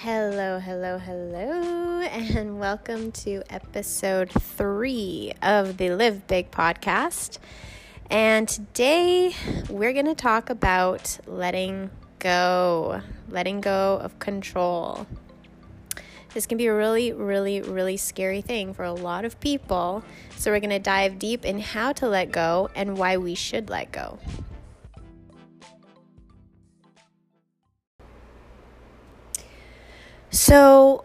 Hello, hello, hello, and welcome to episode three of the Live Big podcast. And today we're going to talk about letting go, letting go of control. This can be a really, really, really scary thing for a lot of people. So, we're going to dive deep in how to let go and why we should let go. So,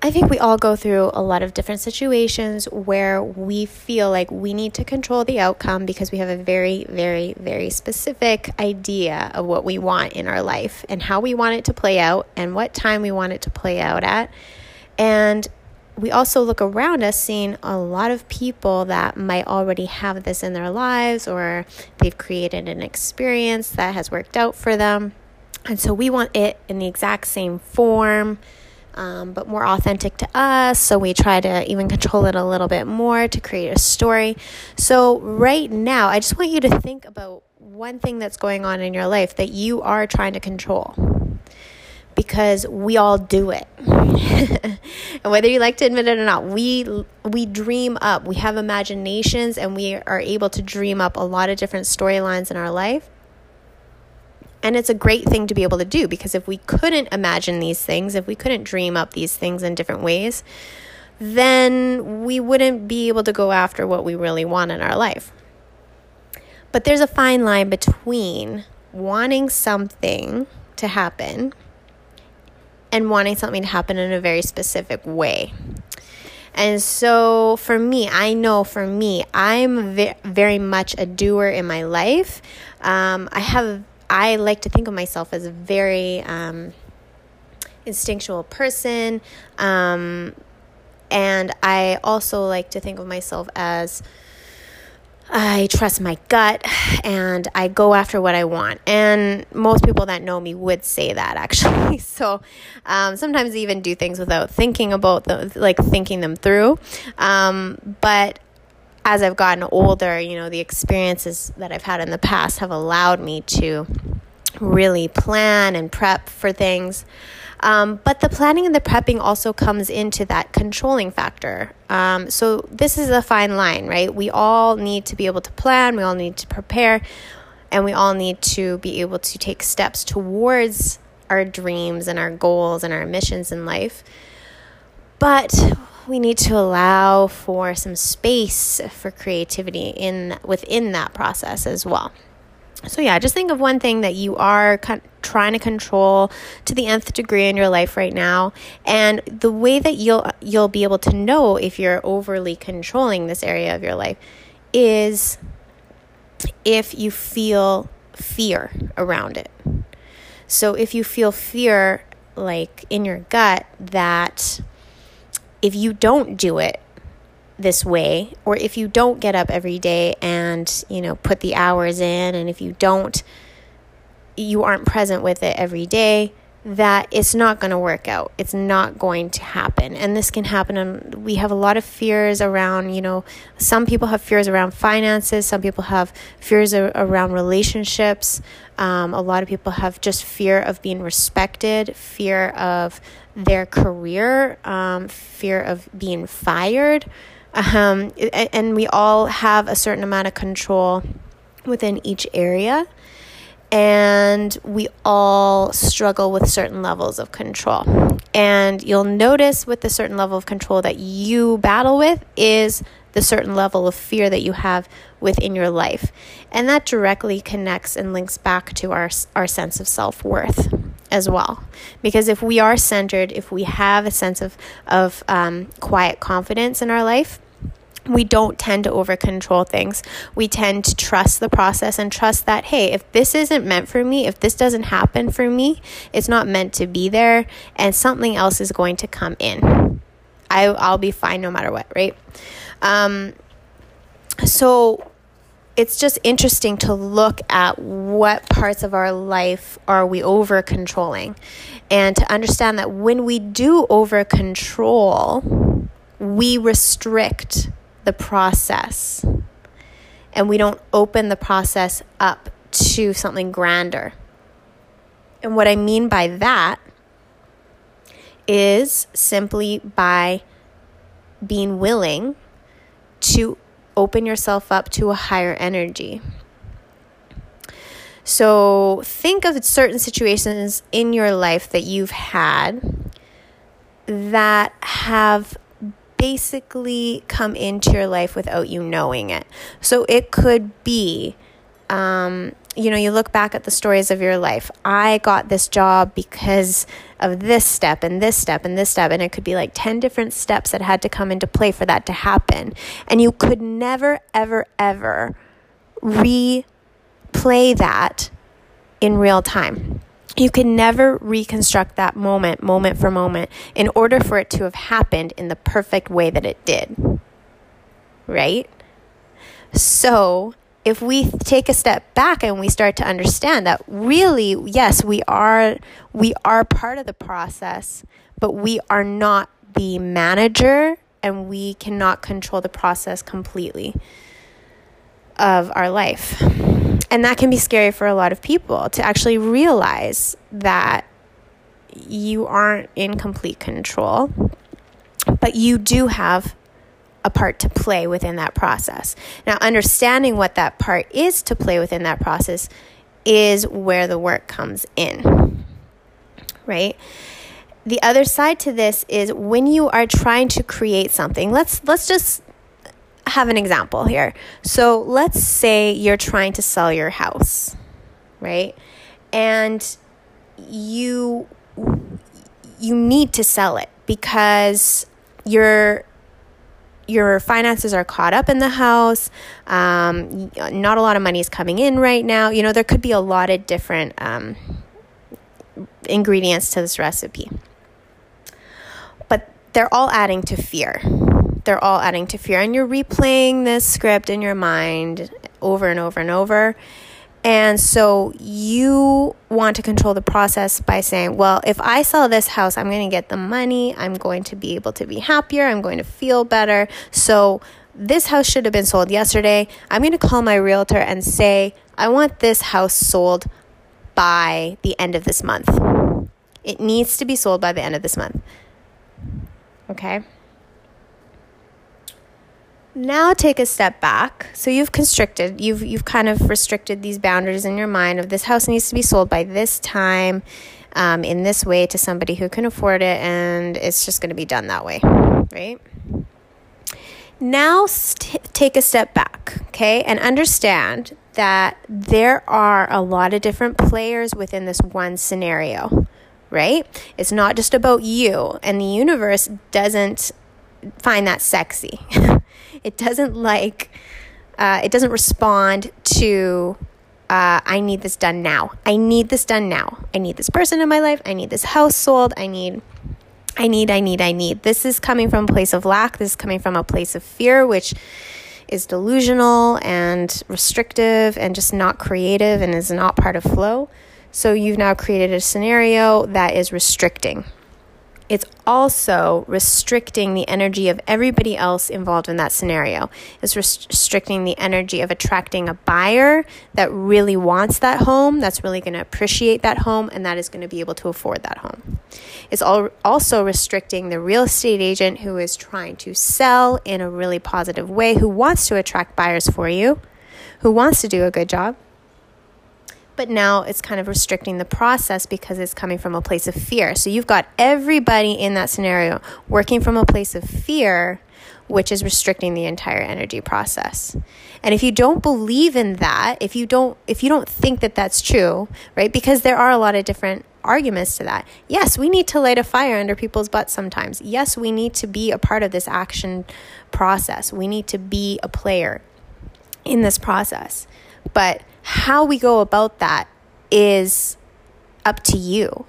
I think we all go through a lot of different situations where we feel like we need to control the outcome because we have a very, very, very specific idea of what we want in our life and how we want it to play out and what time we want it to play out at. And we also look around us seeing a lot of people that might already have this in their lives or they've created an experience that has worked out for them. And so we want it in the exact same form, um, but more authentic to us. So we try to even control it a little bit more to create a story. So, right now, I just want you to think about one thing that's going on in your life that you are trying to control because we all do it. and whether you like to admit it or not, we we dream up. We have imaginations and we are able to dream up a lot of different storylines in our life. And it's a great thing to be able to do because if we couldn't imagine these things, if we couldn't dream up these things in different ways, then we wouldn't be able to go after what we really want in our life. But there's a fine line between wanting something to happen and wanting something to happen in a very specific way. And so for me, I know for me, I'm ve- very much a doer in my life. Um, I have, I like to think of myself as a very um, instinctual person. Um, and I also like to think of myself as I trust my gut and I go after what I want. And most people that know me would say that actually. So um, sometimes I even do things without thinking about them, like thinking them through. Um, but as I've gotten older, you know, the experiences that I've had in the past have allowed me to really plan and prep for things. Um, but the planning and the prepping also comes into that controlling factor. Um, so this is a fine line, right? We all need to be able to plan, we all need to prepare, and we all need to be able to take steps towards our dreams and our goals and our missions in life. But we need to allow for some space for creativity in within that process as well. So, yeah, just think of one thing that you are trying to control to the nth degree in your life right now. And the way that you'll, you'll be able to know if you're overly controlling this area of your life is if you feel fear around it. So, if you feel fear like in your gut that if you don't do it, this way or if you don't get up every day and you know put the hours in and if you don't you aren't present with it every day that it's not going to work out. It's not going to happen. And this can happen and we have a lot of fears around you know some people have fears around finances some people have fears around relationships. Um, a lot of people have just fear of being respected fear of their career um, fear of being fired um, and we all have a certain amount of control within each area. And we all struggle with certain levels of control. And you'll notice with the certain level of control that you battle with is the certain level of fear that you have within your life. And that directly connects and links back to our, our sense of self worth as well. Because if we are centered, if we have a sense of, of um, quiet confidence in our life, we don't tend to over control things. We tend to trust the process and trust that, hey, if this isn't meant for me, if this doesn't happen for me, it's not meant to be there, and something else is going to come in. I, I'll be fine no matter what, right? Um, so it's just interesting to look at what parts of our life are we over controlling and to understand that when we do over control, we restrict the process and we don't open the process up to something grander. And what I mean by that is simply by being willing to open yourself up to a higher energy. So, think of certain situations in your life that you've had that have basically come into your life without you knowing it. So, it could be um, you know, you look back at the stories of your life. I got this job because of this step and this step and this step. And it could be like 10 different steps that had to come into play for that to happen. And you could never, ever, ever replay that in real time. You can never reconstruct that moment, moment for moment, in order for it to have happened in the perfect way that it did. Right? So, if we take a step back and we start to understand that really yes we are we are part of the process but we are not the manager and we cannot control the process completely of our life. And that can be scary for a lot of people to actually realize that you aren't in complete control but you do have a part to play within that process. Now, understanding what that part is to play within that process is where the work comes in, right? The other side to this is when you are trying to create something. Let's let's just have an example here. So, let's say you're trying to sell your house, right? And you you need to sell it because you're your finances are caught up in the house. Um, not a lot of money is coming in right now. You know, there could be a lot of different um, ingredients to this recipe. But they're all adding to fear. They're all adding to fear. And you're replaying this script in your mind over and over and over. And so you want to control the process by saying, well, if I sell this house, I'm going to get the money. I'm going to be able to be happier. I'm going to feel better. So this house should have been sold yesterday. I'm going to call my realtor and say, I want this house sold by the end of this month. It needs to be sold by the end of this month. Okay? Now take a step back. So you've constricted, you've you've kind of restricted these boundaries in your mind of this house needs to be sold by this time, um, in this way to somebody who can afford it, and it's just going to be done that way, right? Now st- take a step back, okay, and understand that there are a lot of different players within this one scenario, right? It's not just about you, and the universe doesn't find that sexy. It doesn't like, uh, it doesn't respond to, uh, I need this done now. I need this done now. I need this person in my life. I need this house sold. I need, I need, I need, I need. This is coming from a place of lack. This is coming from a place of fear, which is delusional and restrictive and just not creative and is not part of flow. So you've now created a scenario that is restricting it's also restricting the energy of everybody else involved in that scenario. It's restricting the energy of attracting a buyer that really wants that home, that's really going to appreciate that home, and that is going to be able to afford that home. It's also restricting the real estate agent who is trying to sell in a really positive way, who wants to attract buyers for you, who wants to do a good job but now it's kind of restricting the process because it's coming from a place of fear. So you've got everybody in that scenario working from a place of fear, which is restricting the entire energy process. And if you don't believe in that, if you don't if you don't think that that's true, right? Because there are a lot of different arguments to that. Yes, we need to light a fire under people's butts sometimes. Yes, we need to be a part of this action process. We need to be a player in this process. But how we go about that is up to you,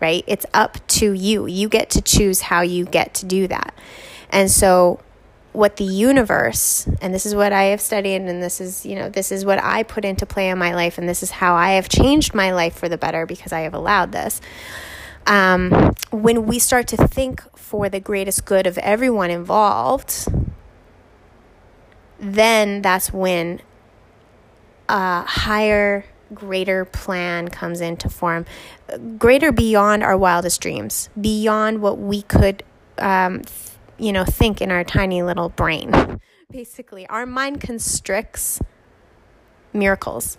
right? It's up to you. You get to choose how you get to do that. And so, what the universe, and this is what I have studied, and this is, you know, this is what I put into play in my life, and this is how I have changed my life for the better because I have allowed this. Um, when we start to think for the greatest good of everyone involved, then that's when a higher greater plan comes into form, greater beyond our wildest dreams, beyond what we could, um, you know, think in our tiny little brain. Basically, our mind constricts miracles.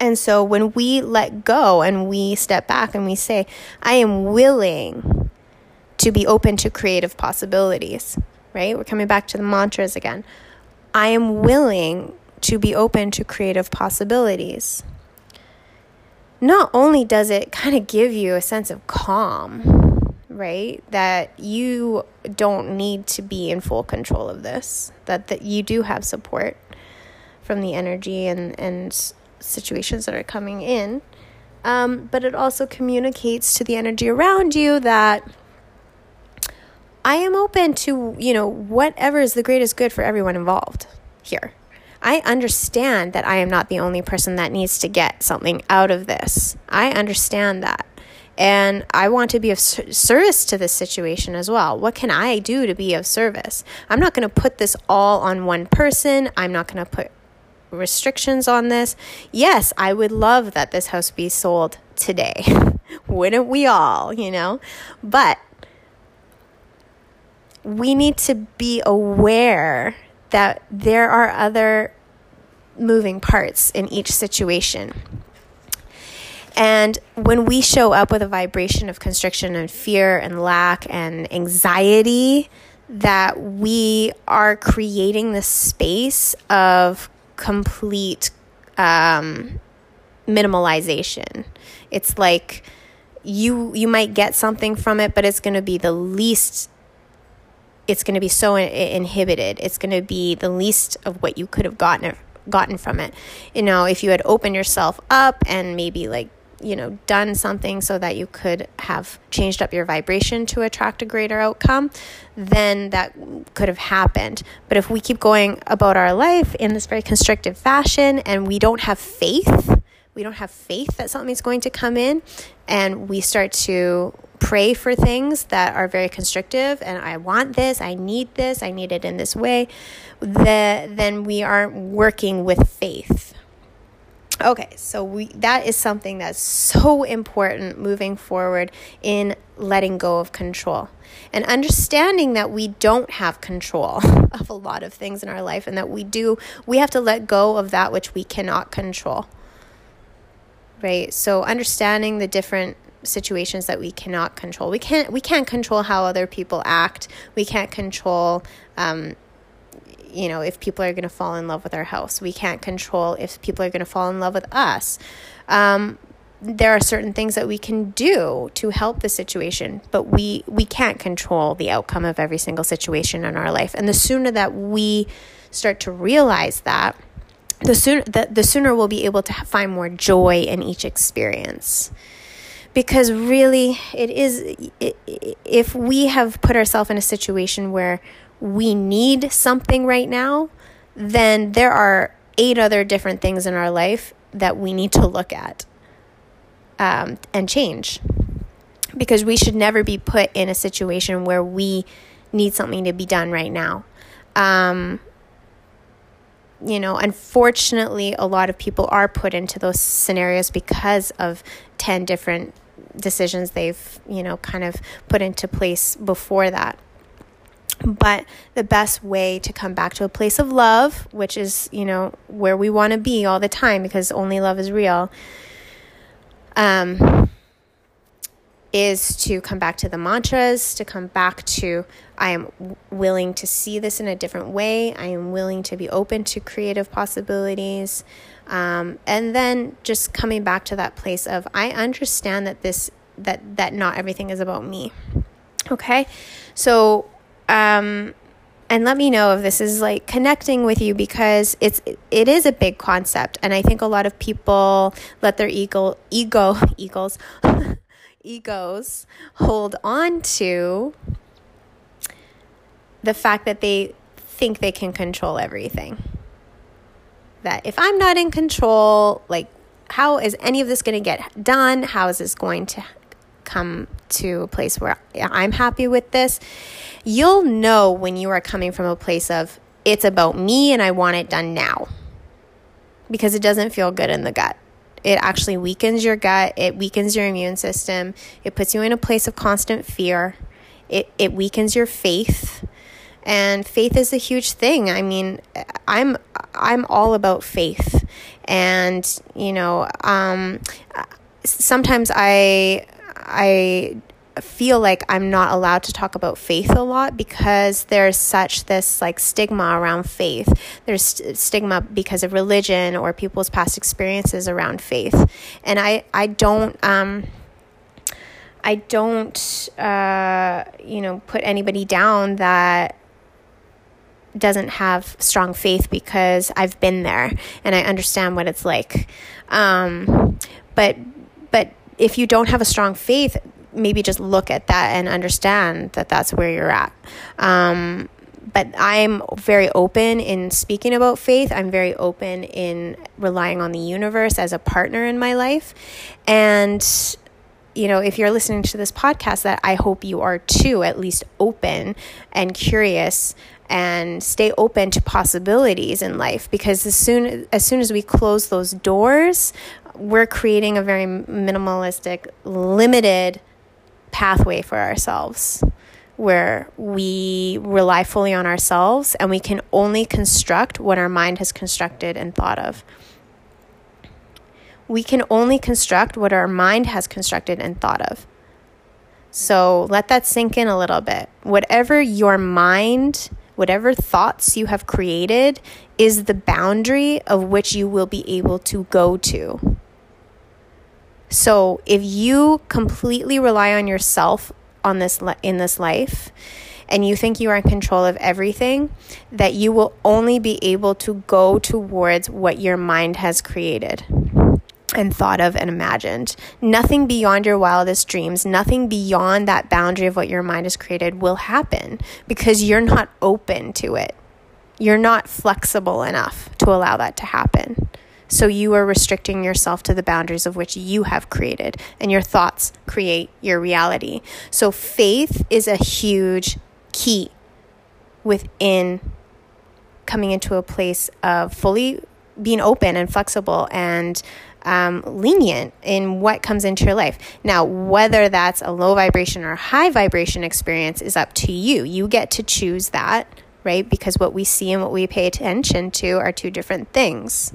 And so when we let go and we step back and we say, I am willing to be open to creative possibilities, right? We're coming back to the mantras again. I am willing to be open to creative possibilities. Not only does it kind of give you a sense of calm, right? That you don't need to be in full control of this, that, that you do have support from the energy and, and situations that are coming in. Um, but it also communicates to the energy around you that I am open to, you know, whatever is the greatest good for everyone involved here. I understand that I am not the only person that needs to get something out of this. I understand that. And I want to be of service to this situation as well. What can I do to be of service? I'm not going to put this all on one person. I'm not going to put restrictions on this. Yes, I would love that this house be sold today. Wouldn't we all, you know? But we need to be aware that there are other moving parts in each situation. And when we show up with a vibration of constriction and fear and lack and anxiety, that we are creating the space of complete um, minimalization. It's like you you might get something from it, but it's going to be the least it's going to be so inhibited. It's going to be the least of what you could have gotten gotten from it. You know, if you had opened yourself up and maybe like you know done something so that you could have changed up your vibration to attract a greater outcome then that could have happened but if we keep going about our life in this very constrictive fashion and we don't have faith we don't have faith that something's going to come in and we start to pray for things that are very constrictive and I want this, I need this, I need it in this way, the, then we aren't working with faith. Okay, so we that is something that's so important moving forward in letting go of control and understanding that we don't have control of a lot of things in our life and that we do we have to let go of that which we cannot control. Right? So understanding the different situations that we cannot control. We can't we can't control how other people act. We can't control um, you know if people are going to fall in love with our house. We can't control if people are going to fall in love with us. Um, there are certain things that we can do to help the situation, but we we can't control the outcome of every single situation in our life. And the sooner that we start to realize that, the sooner the, the sooner we'll be able to find more joy in each experience because really it is if we have put ourselves in a situation where we need something right now then there are eight other different things in our life that we need to look at um, and change. Because we should never be put in a situation where we need something to be done right now. Um, you know, unfortunately, a lot of people are put into those scenarios because of 10 different decisions they've, you know, kind of put into place before that. But the best way to come back to a place of love, which is, you know, where we want to be all the time because only love is real, um, is to come back to the mantras, to come back to I am willing to see this in a different way. I am willing to be open to creative possibilities. Um, and then just coming back to that place of I understand that this that that not everything is about me. Okay, so um, and let me know if this is like connecting with you because it's it is a big concept, and I think a lot of people let their ego ego egos egos hold on to the fact that they think they can control everything that if I'm not in control, like, how is any of this going to get done? How is this going to come to a place where I'm happy with this? You'll know when you are coming from a place of, it's about me and I want it done now because it doesn't feel good in the gut. it actually weakens your gut, it weakens your immune system, it puts you in a place of constant fear, it, it weakens your faith. And faith is a huge thing. I mean, I'm I'm all about faith, and you know, um, sometimes I I feel like I'm not allowed to talk about faith a lot because there's such this like stigma around faith. There's st- stigma because of religion or people's past experiences around faith, and I I don't um. I don't, uh, you know, put anybody down that doesn't have strong faith because I've been there and I understand what it's like. Um, but but if you don't have a strong faith, maybe just look at that and understand that that's where you're at. Um, but I'm very open in speaking about faith. I'm very open in relying on the universe as a partner in my life. And, you know, if you're listening to this podcast, that I hope you are too, at least open and curious and stay open to possibilities in life because as soon as soon as we close those doors we're creating a very minimalistic limited pathway for ourselves where we rely fully on ourselves and we can only construct what our mind has constructed and thought of. We can only construct what our mind has constructed and thought of. So let that sink in a little bit. Whatever your mind, whatever thoughts you have created, is the boundary of which you will be able to go to. So if you completely rely on yourself on this in this life and you think you are in control of everything, that you will only be able to go towards what your mind has created and thought of and imagined. Nothing beyond your wildest dreams, nothing beyond that boundary of what your mind has created will happen because you're not open to it. You're not flexible enough to allow that to happen. So you are restricting yourself to the boundaries of which you have created, and your thoughts create your reality. So faith is a huge key within coming into a place of fully being open and flexible and um, lenient in what comes into your life. Now, whether that's a low vibration or high vibration experience is up to you. You get to choose that, right? Because what we see and what we pay attention to are two different things.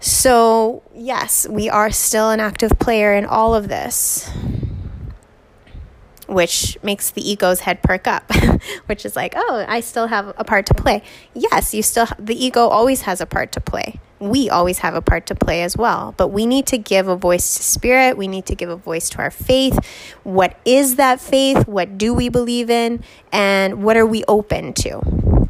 So, yes, we are still an active player in all of this, which makes the ego's head perk up, which is like, oh, I still have a part to play. Yes, you still, the ego always has a part to play. We always have a part to play as well, but we need to give a voice to spirit. We need to give a voice to our faith. What is that faith? What do we believe in? And what are we open to?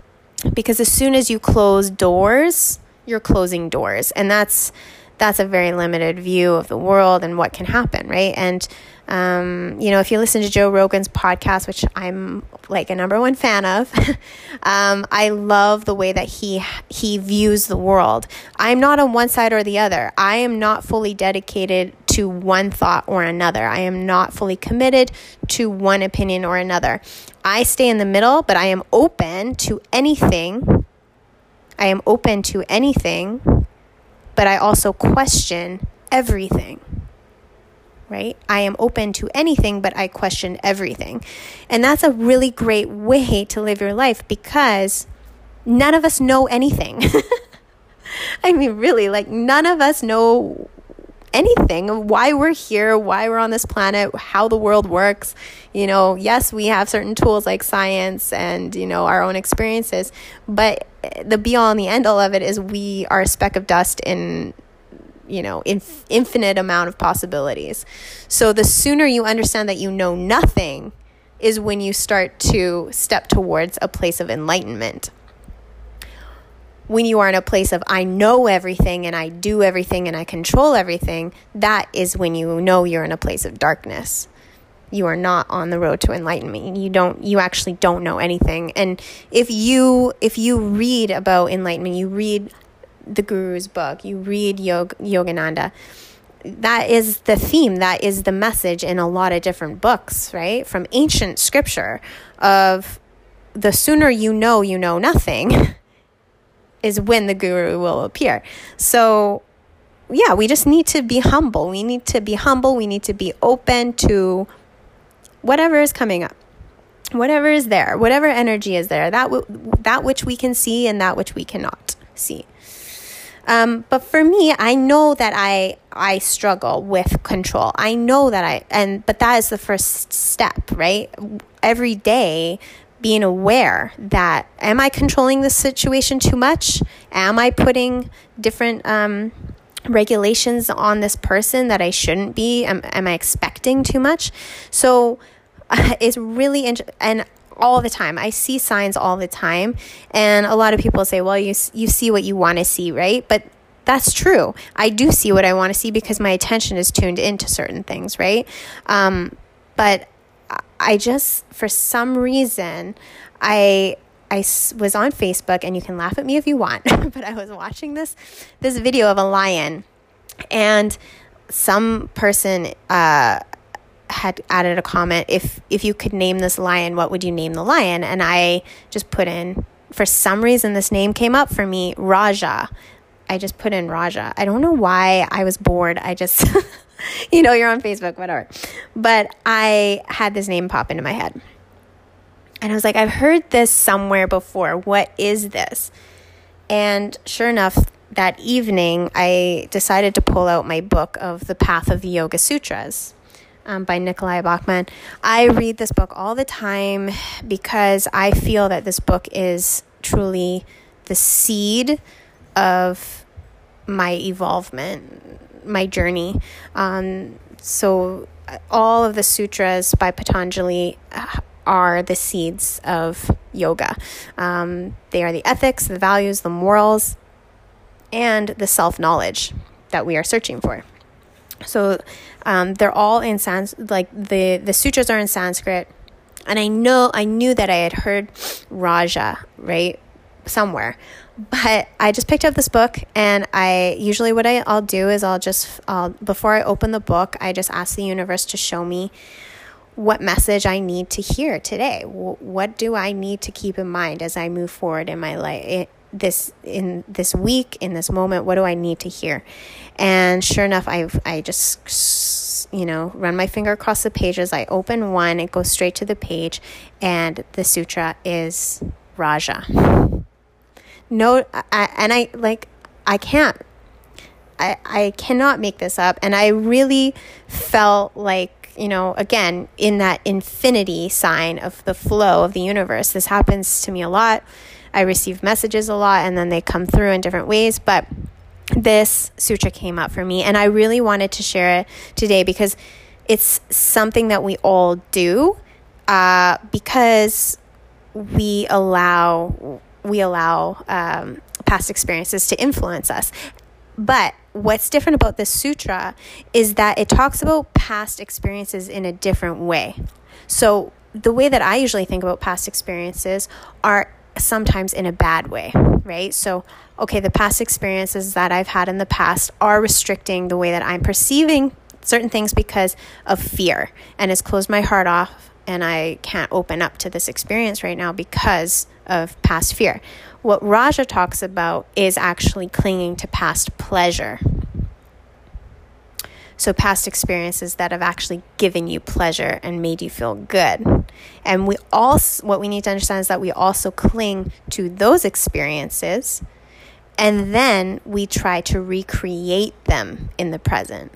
Because as soon as you close doors, you're closing doors and that's that's a very limited view of the world and what can happen right and um, you know if you listen to joe rogan's podcast which i'm like a number one fan of um, i love the way that he he views the world. I'm not on one side or the other. I am not fully dedicated to one thought or another. I am not fully committed to one opinion or another. I stay in the middle but i am open to anything. I am open to anything, but I also question everything. Right? I am open to anything, but I question everything. And that's a really great way to live your life because none of us know anything. I mean, really, like, none of us know anything why we're here, why we're on this planet, how the world works. You know, yes, we have certain tools like science and, you know, our own experiences, but the be all and the end all of it is we are a speck of dust in you know inf- infinite amount of possibilities so the sooner you understand that you know nothing is when you start to step towards a place of enlightenment when you are in a place of I know everything and I do everything and I control everything, that is when you know you're in a place of darkness. You are not on the road to enlightenment. You don't you actually don't know anything. And if you if you read about enlightenment, you read the guru's book, you read Yog, Yogananda, that is the theme, that is the message in a lot of different books, right? From ancient scripture of the sooner you know you know nothing is when the guru will appear. So yeah, we just need to be humble. We need to be humble. We need to be open to whatever is coming up whatever is there, whatever energy is there, that w- that which we can see and that which we cannot see. Um, but for me, I know that I I struggle with control. I know that I and but that is the first step, right? Every day being aware that am I controlling the situation too much? Am I putting different um, regulations on this person that I shouldn't be? Am, am I expecting too much? So it's really int- and all the time. I see signs all the time, and a lot of people say, "Well, you you see what you want to see, right?" But that's true. I do see what I want to see because my attention is tuned into certain things, right? Um, but I just, for some reason, I I was on Facebook, and you can laugh at me if you want, but I was watching this this video of a lion, and some person uh, had added a comment if if you could name this lion what would you name the lion? And i just put in for some reason this name came up for me raja. I just put in raja. I don't know why i was bored. I just you know you're on facebook whatever. But i had this name pop into my head. And i was like i've heard this somewhere before. What is this? And sure enough that evening i decided to pull out my book of the path of the yoga sutras um, by Nicolai Bachman. I read this book all the time because I feel that this book is truly the seed of my evolvement, my journey. Um, so, all of the sutras by Patanjali uh, are the seeds of yoga. Um, they are the ethics, the values, the morals, and the self knowledge that we are searching for. So um, they're all in sans like the the sutras are in Sanskrit, and I know I knew that I had heard Raja right somewhere, but I just picked up this book, and I usually what I, I'll do is I'll just I'll before I open the book I just ask the universe to show me what message I need to hear today. What do I need to keep in mind as I move forward in my life? This in this week in this moment what do i need to hear? And sure enough i i just you know run my finger across the pages. I open one it goes straight to the page and the sutra is raja. No I, and i like i can't. I, I cannot make this up. And i really felt like you know again in that infinity sign of the flow of the universe this happens to me a lot I receive messages a lot and then they come through in different ways. But this sutra came up for me and I really wanted to share it today because it's something that we all do uh, because we allow we allow um, past experiences to influence us. But what's different about this sutra is that it talks about past experiences in a different way. So the way that I usually think about past experiences are sometimes in a bad way, right? So, okay, the past experiences that I've had in the past are restricting the way that I'm perceiving certain things because of fear and it's closed my heart off and I can't open up to this experience right now because of past fear. What Raja talks about is actually clinging to past pleasure so, past experiences that have actually given you pleasure and made you feel good. And we also, what we need to understand is that we also cling to those experiences and then we try to recreate them in the present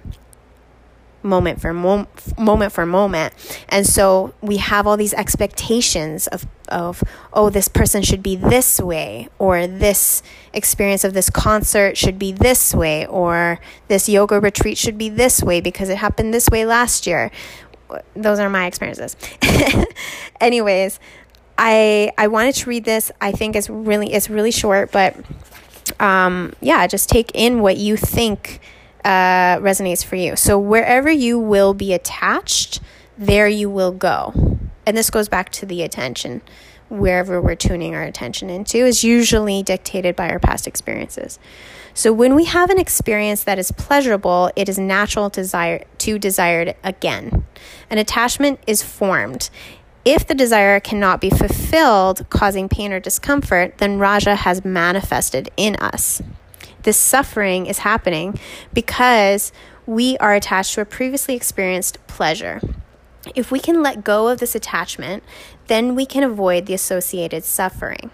moment for mo- moment for moment. And so we have all these expectations of of oh this person should be this way or this experience of this concert should be this way or this yoga retreat should be this way because it happened this way last year. Those are my experiences. Anyways i i wanted to read this. I think it's really it's really short but um yeah just take in what you think uh, resonates for you. So, wherever you will be attached, there you will go. And this goes back to the attention. Wherever we're tuning our attention into is usually dictated by our past experiences. So, when we have an experience that is pleasurable, it is natural desire to desire it again. An attachment is formed. If the desire cannot be fulfilled, causing pain or discomfort, then Raja has manifested in us. This suffering is happening because we are attached to a previously experienced pleasure. If we can let go of this attachment, then we can avoid the associated suffering.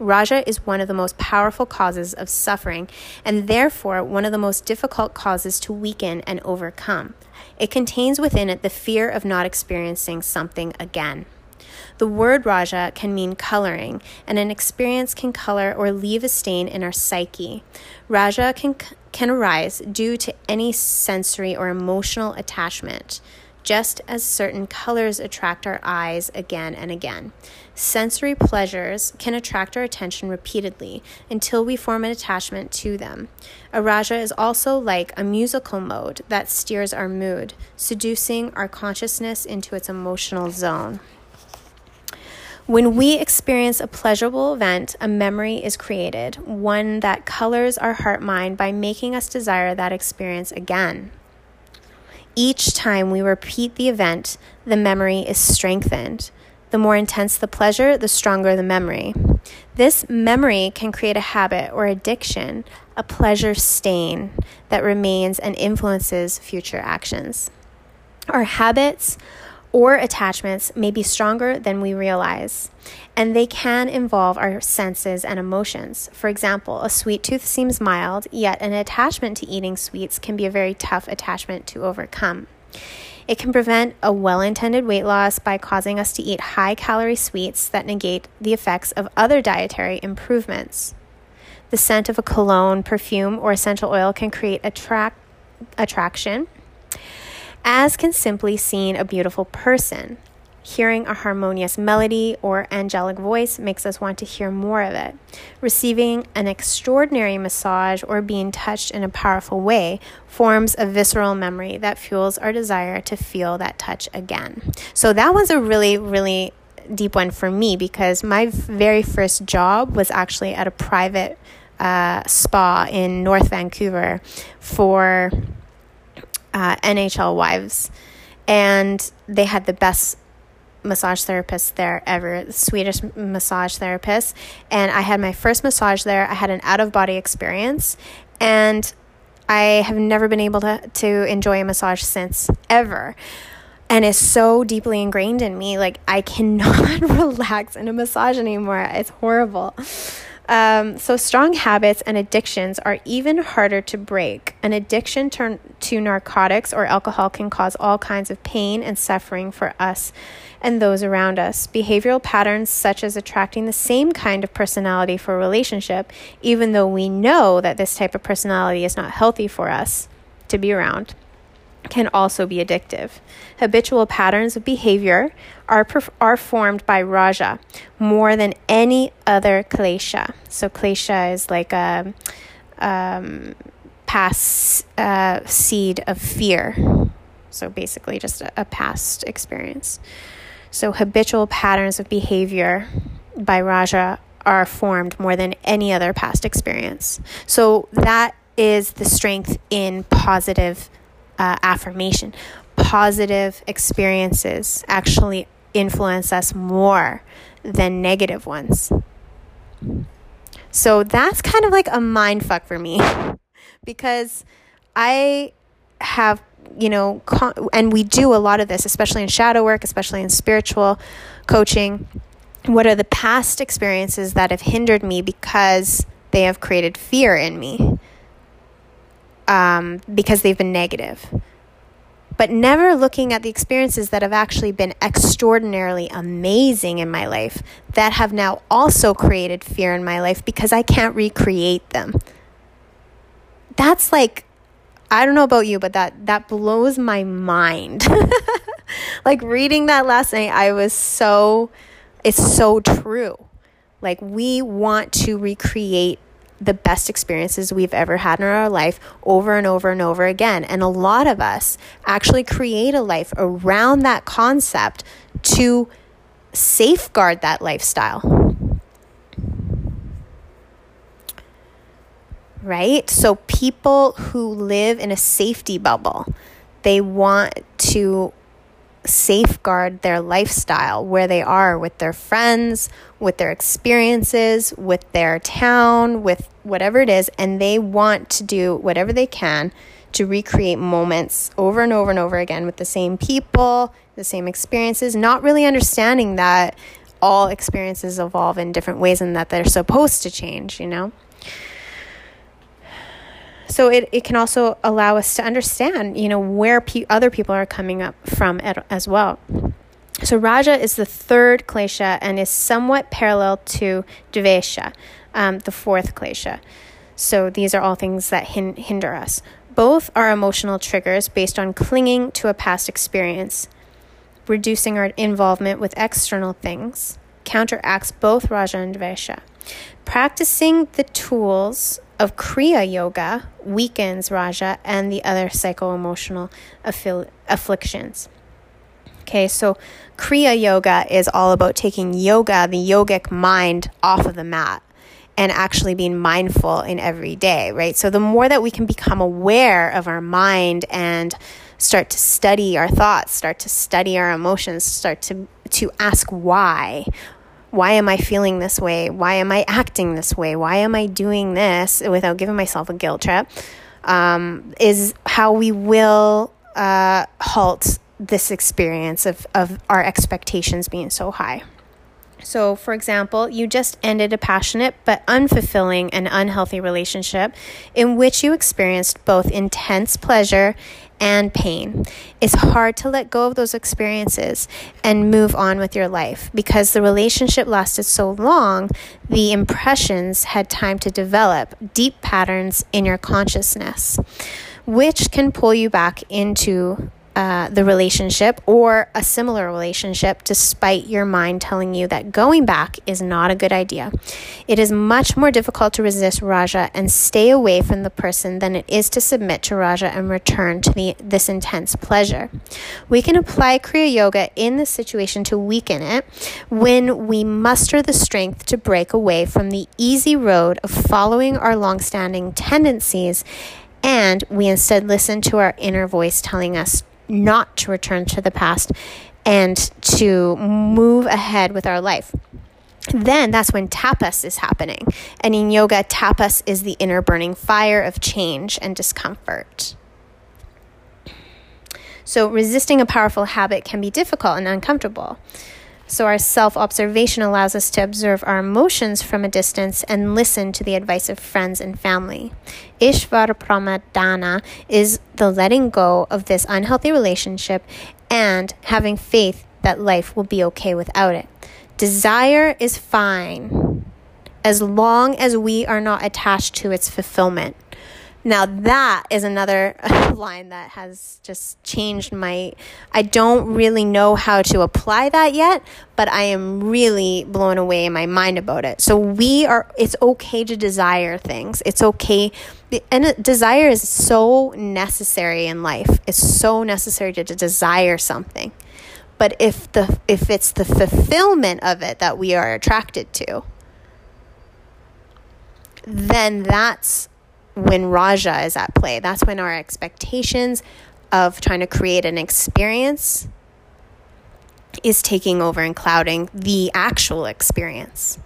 Raja is one of the most powerful causes of suffering and therefore one of the most difficult causes to weaken and overcome. It contains within it the fear of not experiencing something again. The word Raja can mean coloring, and an experience can color or leave a stain in our psyche. Raja can, can arise due to any sensory or emotional attachment just as certain colors attract our eyes again and again. Sensory pleasures can attract our attention repeatedly until we form an attachment to them. A raja is also like a musical mode that steers our mood, seducing our consciousness into its emotional zone. When we experience a pleasurable event, a memory is created, one that colors our heart mind by making us desire that experience again. Each time we repeat the event, the memory is strengthened. The more intense the pleasure, the stronger the memory. This memory can create a habit or addiction, a pleasure stain that remains and influences future actions. Our habits or attachments may be stronger than we realize, and they can involve our senses and emotions. For example, a sweet tooth seems mild, yet an attachment to eating sweets can be a very tough attachment to overcome. It can prevent a well intended weight loss by causing us to eat high calorie sweets that negate the effects of other dietary improvements. The scent of a cologne, perfume, or essential oil can create attract- attraction as can simply seeing a beautiful person. Hearing a harmonious melody or angelic voice makes us want to hear more of it. Receiving an extraordinary massage or being touched in a powerful way forms a visceral memory that fuels our desire to feel that touch again. So, that was a really, really deep one for me because my very first job was actually at a private uh, spa in North Vancouver for uh, NHL wives, and they had the best massage therapist there ever, Swedish massage therapist. And I had my first massage there. I had an out of body experience, and I have never been able to, to enjoy a massage since ever. And it's so deeply ingrained in me. Like, I cannot relax in a massage anymore. It's horrible. Um, so, strong habits and addictions are even harder to break. An addiction to, to narcotics or alcohol can cause all kinds of pain and suffering for us and those around us. Behavioral patterns, such as attracting the same kind of personality for a relationship, even though we know that this type of personality is not healthy for us to be around can also be addictive. Habitual patterns of behavior are, perf- are formed by Raja more than any other klesha. So, klesha is like a um, past uh, seed of fear. So, basically, just a, a past experience. So, habitual patterns of behavior by Raja are formed more than any other past experience. So, that is the strength in positive uh, affirmation. Positive experiences actually influence us more than negative ones. So that's kind of like a mind fuck for me because I have, you know, con- and we do a lot of this, especially in shadow work, especially in spiritual coaching. What are the past experiences that have hindered me because they have created fear in me? um, because they've been negative. But never looking at the experiences that have actually been extraordinarily amazing in my life that have now also created fear in my life because I can't recreate them. That's like, I don't know about you, but that, that blows my mind. like reading that last night, I was so, it's so true. Like, we want to recreate the best experiences we've ever had in our life over and over and over again. And a lot of us actually create a life around that concept to safeguard that lifestyle. Right? So people who live in a safety bubble, they want to safeguard their lifestyle, where they are with their friends, with their experiences, with their town, with whatever it is, and they want to do whatever they can to recreate moments over and over and over again with the same people, the same experiences, not really understanding that all experiences evolve in different ways and that they're supposed to change, you know? So it, it can also allow us to understand, you know, where pe- other people are coming up from as well. So Raja is the third klesha and is somewhat parallel to Dvesha, um, the fourth klesha. So these are all things that hin- hinder us. Both are emotional triggers based on clinging to a past experience. Reducing our involvement with external things counteracts both Raja and Dvesha. Practicing the tools of Kriya Yoga weakens Raja and the other psycho emotional afflictions. Okay, so Kriya Yoga is all about taking yoga, the yogic mind, off of the mat and actually being mindful in every day, right? So the more that we can become aware of our mind and start to study our thoughts, start to study our emotions, start to to ask why. Why am I feeling this way? Why am I acting this way? Why am I doing this without giving myself a guilt trip? Um, is how we will uh, halt this experience of, of our expectations being so high. So, for example, you just ended a passionate but unfulfilling and unhealthy relationship in which you experienced both intense pleasure and pain. It's hard to let go of those experiences and move on with your life because the relationship lasted so long, the impressions had time to develop deep patterns in your consciousness, which can pull you back into uh, the relationship or a similar relationship despite your mind telling you that going back is not a good idea. It is much more difficult to resist Raja and stay away from the person than it is to submit to Raja and return to the, this intense pleasure. We can apply Kriya Yoga in this situation to weaken it when we muster the strength to break away from the easy road of following our long standing tendencies and we instead listen to our inner voice telling us not to return to the past and to move ahead with our life. Then that's when tapas is happening. And in yoga, tapas is the inner burning fire of change and discomfort. So, resisting a powerful habit can be difficult and uncomfortable. So, our self observation allows us to observe our emotions from a distance and listen to the advice of friends and family. Ishvara Pranidhana is the letting go of this unhealthy relationship and having faith that life will be okay without it. Desire is fine as long as we are not attached to its fulfillment. Now that is another line that has just changed my I don't really know how to apply that yet, but I am really blown away in my mind about it. So we are it's okay to desire things. It's okay and desire is so necessary in life. It's so necessary to, to desire something. But if the if it's the fulfillment of it that we are attracted to, then that's when Raja is at play. That's when our expectations of trying to create an experience is taking over and clouding the actual experience.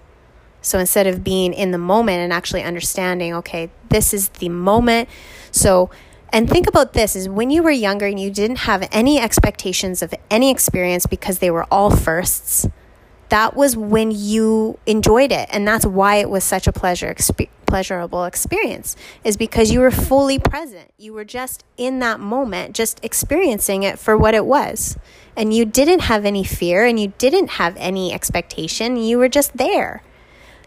So instead of being in the moment and actually understanding, okay, this is the moment. So, and think about this is when you were younger and you didn't have any expectations of any experience because they were all firsts, that was when you enjoyed it. And that's why it was such a pleasure experience pleasurable experience is because you were fully present. You were just in that moment, just experiencing it for what it was. And you didn't have any fear and you didn't have any expectation. You were just there.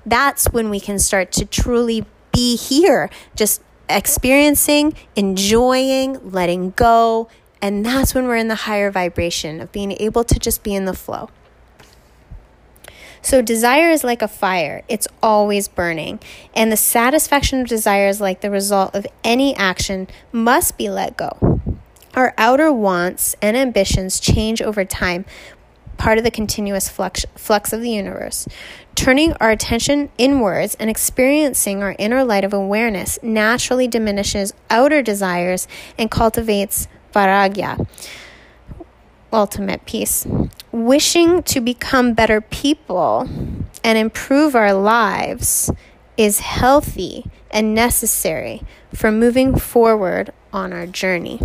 That's when we can start to truly be here, just experiencing, enjoying, letting go. And that's when we're in the higher vibration of being able to just be in the flow. So, desire is like a fire, it's always burning. And the satisfaction of desire is like the result of any action, must be let go. Our outer wants and ambitions change over time, part of the continuous flux, flux of the universe. Turning our attention inwards and experiencing our inner light of awareness naturally diminishes outer desires and cultivates vairagya ultimate peace. Wishing to become better people and improve our lives is healthy and necessary for moving forward on our journey.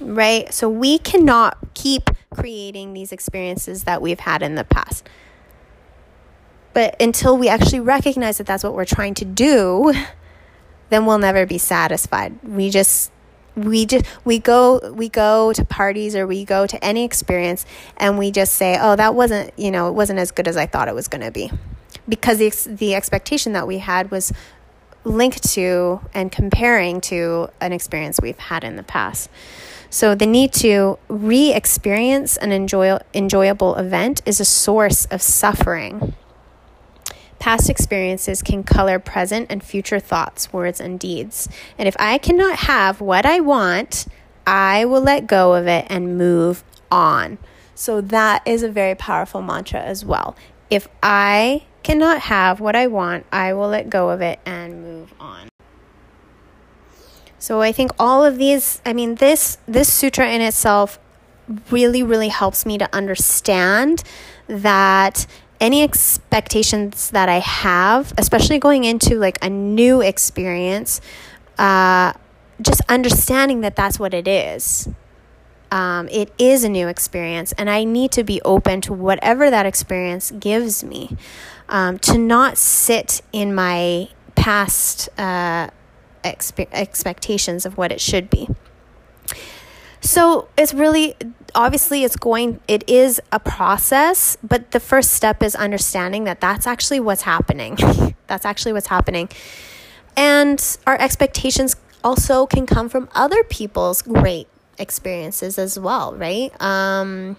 Right? So we cannot keep creating these experiences that we've had in the past. But until we actually recognize that that's what we're trying to do, then we'll never be satisfied. We just we just we go we go to parties or we go to any experience and we just say, "Oh, that wasn't, you know, it wasn't as good as I thought it was going to be." Because the the expectation that we had was linked to and comparing to an experience we've had in the past. So the need to re-experience an enjoy- enjoyable event is a source of suffering. Past experiences can color present and future thoughts, words, and deeds. And if I cannot have what I want, I will let go of it and move on. So that is a very powerful mantra as well. If I cannot have what I want, I will let go of it and move on. So I think all of these, I mean this this sutra in itself really really helps me to understand that any expectations that I have, especially going into like a new experience, uh, just understanding that that's what it is. Um, it is a new experience, and I need to be open to whatever that experience gives me. Um, to not sit in my past uh, expe- expectations of what it should be. So it's really obviously it's going it is a process but the first step is understanding that that's actually what's happening. That's actually what's happening. And our expectations also can come from other people's great experiences as well right? Um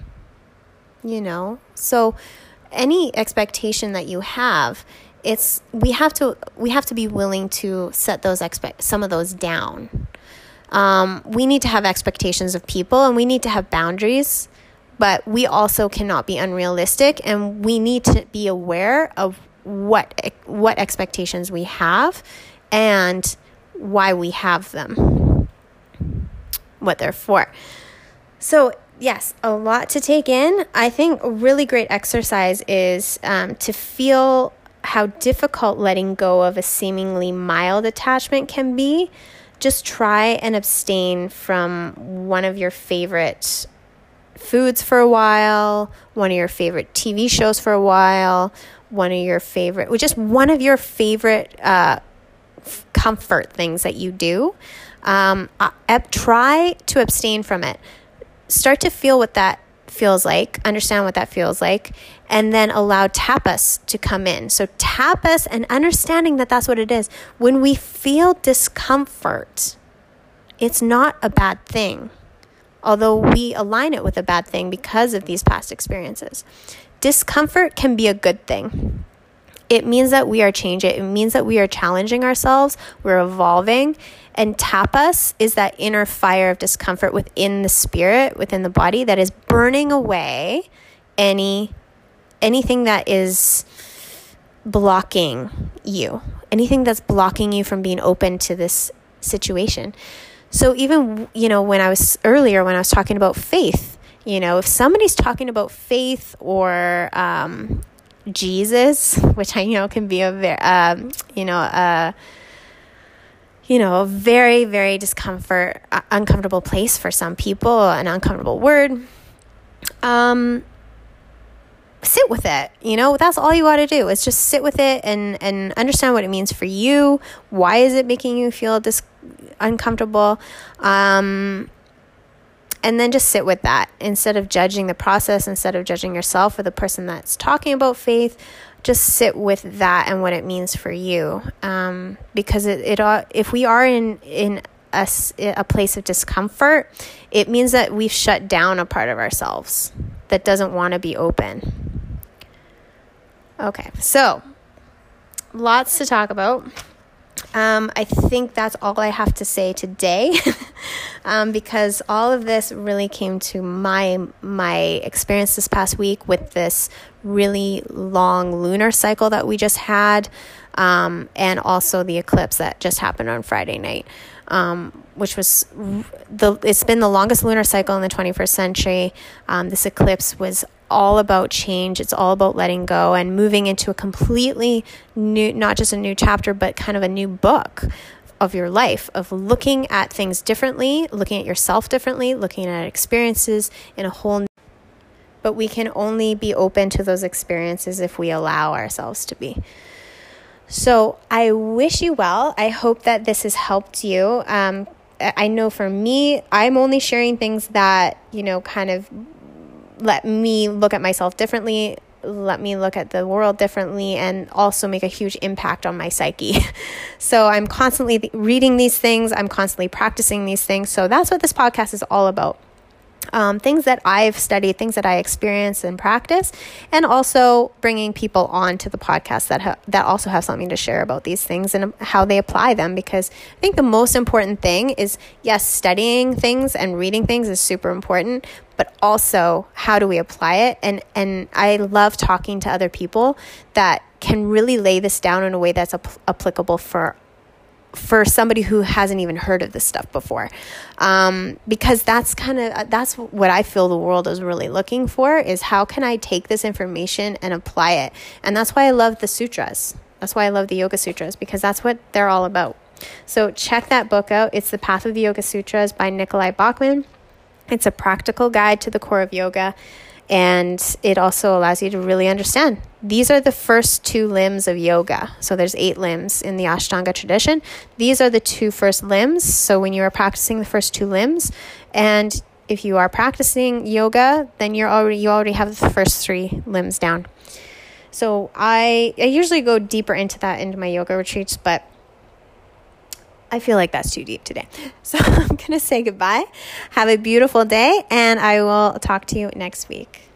you know so any expectation that you have it's we have to we have to be willing to set those expect some of those down um, we need to have expectations of people and we need to have boundaries, but we also cannot be unrealistic and we need to be aware of what what expectations we have and why we have them, what they're for. So yes, a lot to take in. I think a really great exercise is um, to feel how difficult letting go of a seemingly mild attachment can be just try and abstain from one of your favorite foods for a while, one of your favorite TV shows for a while, one of your favorite, just one of your favorite uh, comfort things that you do. Um, uh, try to abstain from it. Start to feel what that feels like, understand what that feels like, and then allow tapas to come in. So, tapas and understanding that that's what it is. When we feel discomfort, it's not a bad thing, although we align it with a bad thing because of these past experiences. Discomfort can be a good thing. It means that we are changing. It means that we are challenging ourselves, we're evolving, and tapas is that inner fire of discomfort within the spirit, within the body that is burning away any anything that is blocking you. Anything that's blocking you from being open to this situation. So even you know when I was earlier when I was talking about faith, you know, if somebody's talking about faith or um, Jesus, which I know can be a very, um, you know, a you know, a very, very discomfort, uh, uncomfortable place for some people, an uncomfortable word. Um, sit with it. You know, that's all you got to do is just sit with it and and understand what it means for you. Why is it making you feel dis- uncomfortable? Um, and then just sit with that instead of judging the process, instead of judging yourself or the person that's talking about faith just sit with that and what it means for you. Um, because it, it all, if we are in in a, a place of discomfort, it means that we've shut down a part of ourselves that doesn't want to be open. Okay, so lots to talk about. Um, I think that's all I have to say today, um, because all of this really came to my my experience this past week with this really long lunar cycle that we just had, um, and also the eclipse that just happened on Friday night. Um, which was the it's been the longest lunar cycle in the 21st century. Um, this eclipse was all about change. It's all about letting go and moving into a completely new, not just a new chapter, but kind of a new book of your life of looking at things differently, looking at yourself differently, looking at experiences in a whole but we can only be open to those experiences if we allow ourselves to be. So, I wish you well. I hope that this has helped you. Um, I know for me, I'm only sharing things that, you know, kind of let me look at myself differently, let me look at the world differently and also make a huge impact on my psyche. so I'm constantly reading these things, I'm constantly practicing these things. So that's what this podcast is all about um, things that I've studied, things that I experience and practice, and also bringing people on to the podcast that ha- that also have something to share about these things and how they apply them. Because I think the most important thing is yes, studying things and reading things is super important, but also how do we apply it? And and I love talking to other people that can really lay this down in a way that's ap- applicable for for somebody who hasn't even heard of this stuff before. Um, because that's kind of that's what i feel the world is really looking for is how can i take this information and apply it? And that's why i love the sutras. That's why i love the yoga sutras because that's what they're all about. So check that book out. It's the path of the yoga sutras by Nicolai Bachman it's a practical guide to the core of yoga and it also allows you to really understand. These are the first two limbs of yoga. So there's eight limbs in the Ashtanga tradition. These are the two first limbs. So when you are practicing the first two limbs, and if you are practicing yoga, then you're already you already have the first three limbs down. So I I usually go deeper into that into my yoga retreats, but I feel like that's too deep today. So I'm going to say goodbye. Have a beautiful day, and I will talk to you next week.